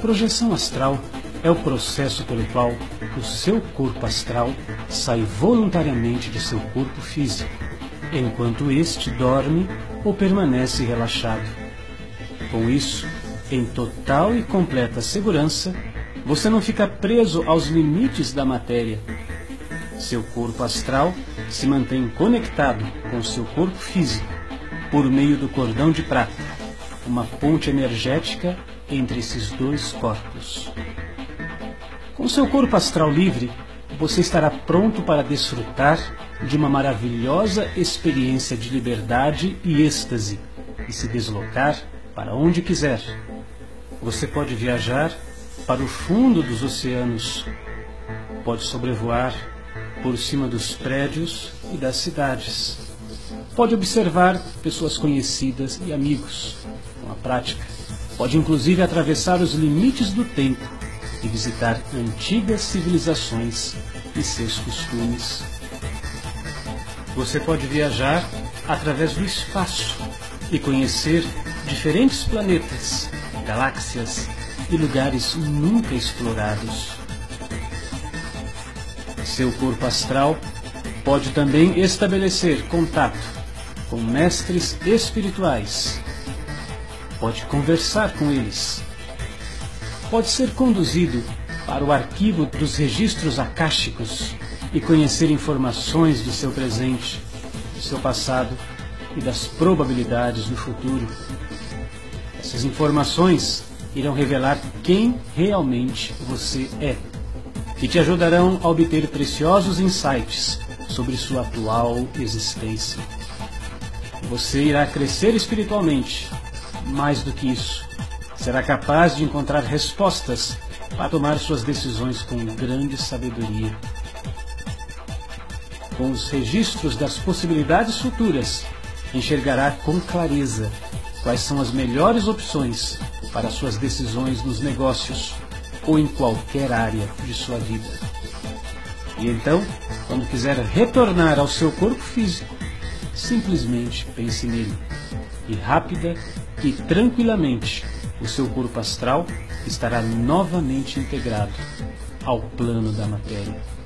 Projeção astral é o processo pelo qual o seu corpo astral sai voluntariamente de seu corpo físico, enquanto este dorme ou permanece relaxado. Com isso, em total e completa segurança, você não fica preso aos limites da matéria. Seu corpo astral se mantém conectado com seu corpo físico por meio do cordão de prata, uma ponte energética entre esses dois corpos. Com seu corpo astral livre, você estará pronto para desfrutar de uma maravilhosa experiência de liberdade e êxtase e se deslocar para onde quiser. Você pode viajar para o fundo dos oceanos, pode sobrevoar por cima dos prédios e das cidades. Pode observar pessoas conhecidas e amigos com a prática. Pode inclusive atravessar os limites do tempo e visitar antigas civilizações e seus costumes. Você pode viajar através do espaço e conhecer diferentes planetas, galáxias e lugares nunca explorados. Seu corpo astral pode também estabelecer contato com mestres espirituais. Pode conversar com eles pode ser conduzido para o arquivo dos registros akáshicos e conhecer informações do seu presente, do seu passado e das probabilidades do futuro. Essas informações irão revelar quem realmente você é e te ajudarão a obter preciosos insights sobre sua atual existência. Você irá crescer espiritualmente, mais do que isso, será capaz de encontrar respostas para tomar suas decisões com grande sabedoria. Com os registros das possibilidades futuras, enxergará com clareza quais são as melhores opções para suas decisões nos negócios ou em qualquer área de sua vida. E então, quando quiser retornar ao seu corpo físico, simplesmente pense nele e rápida e tranquilamente o seu corpo astral estará novamente integrado ao plano da matéria.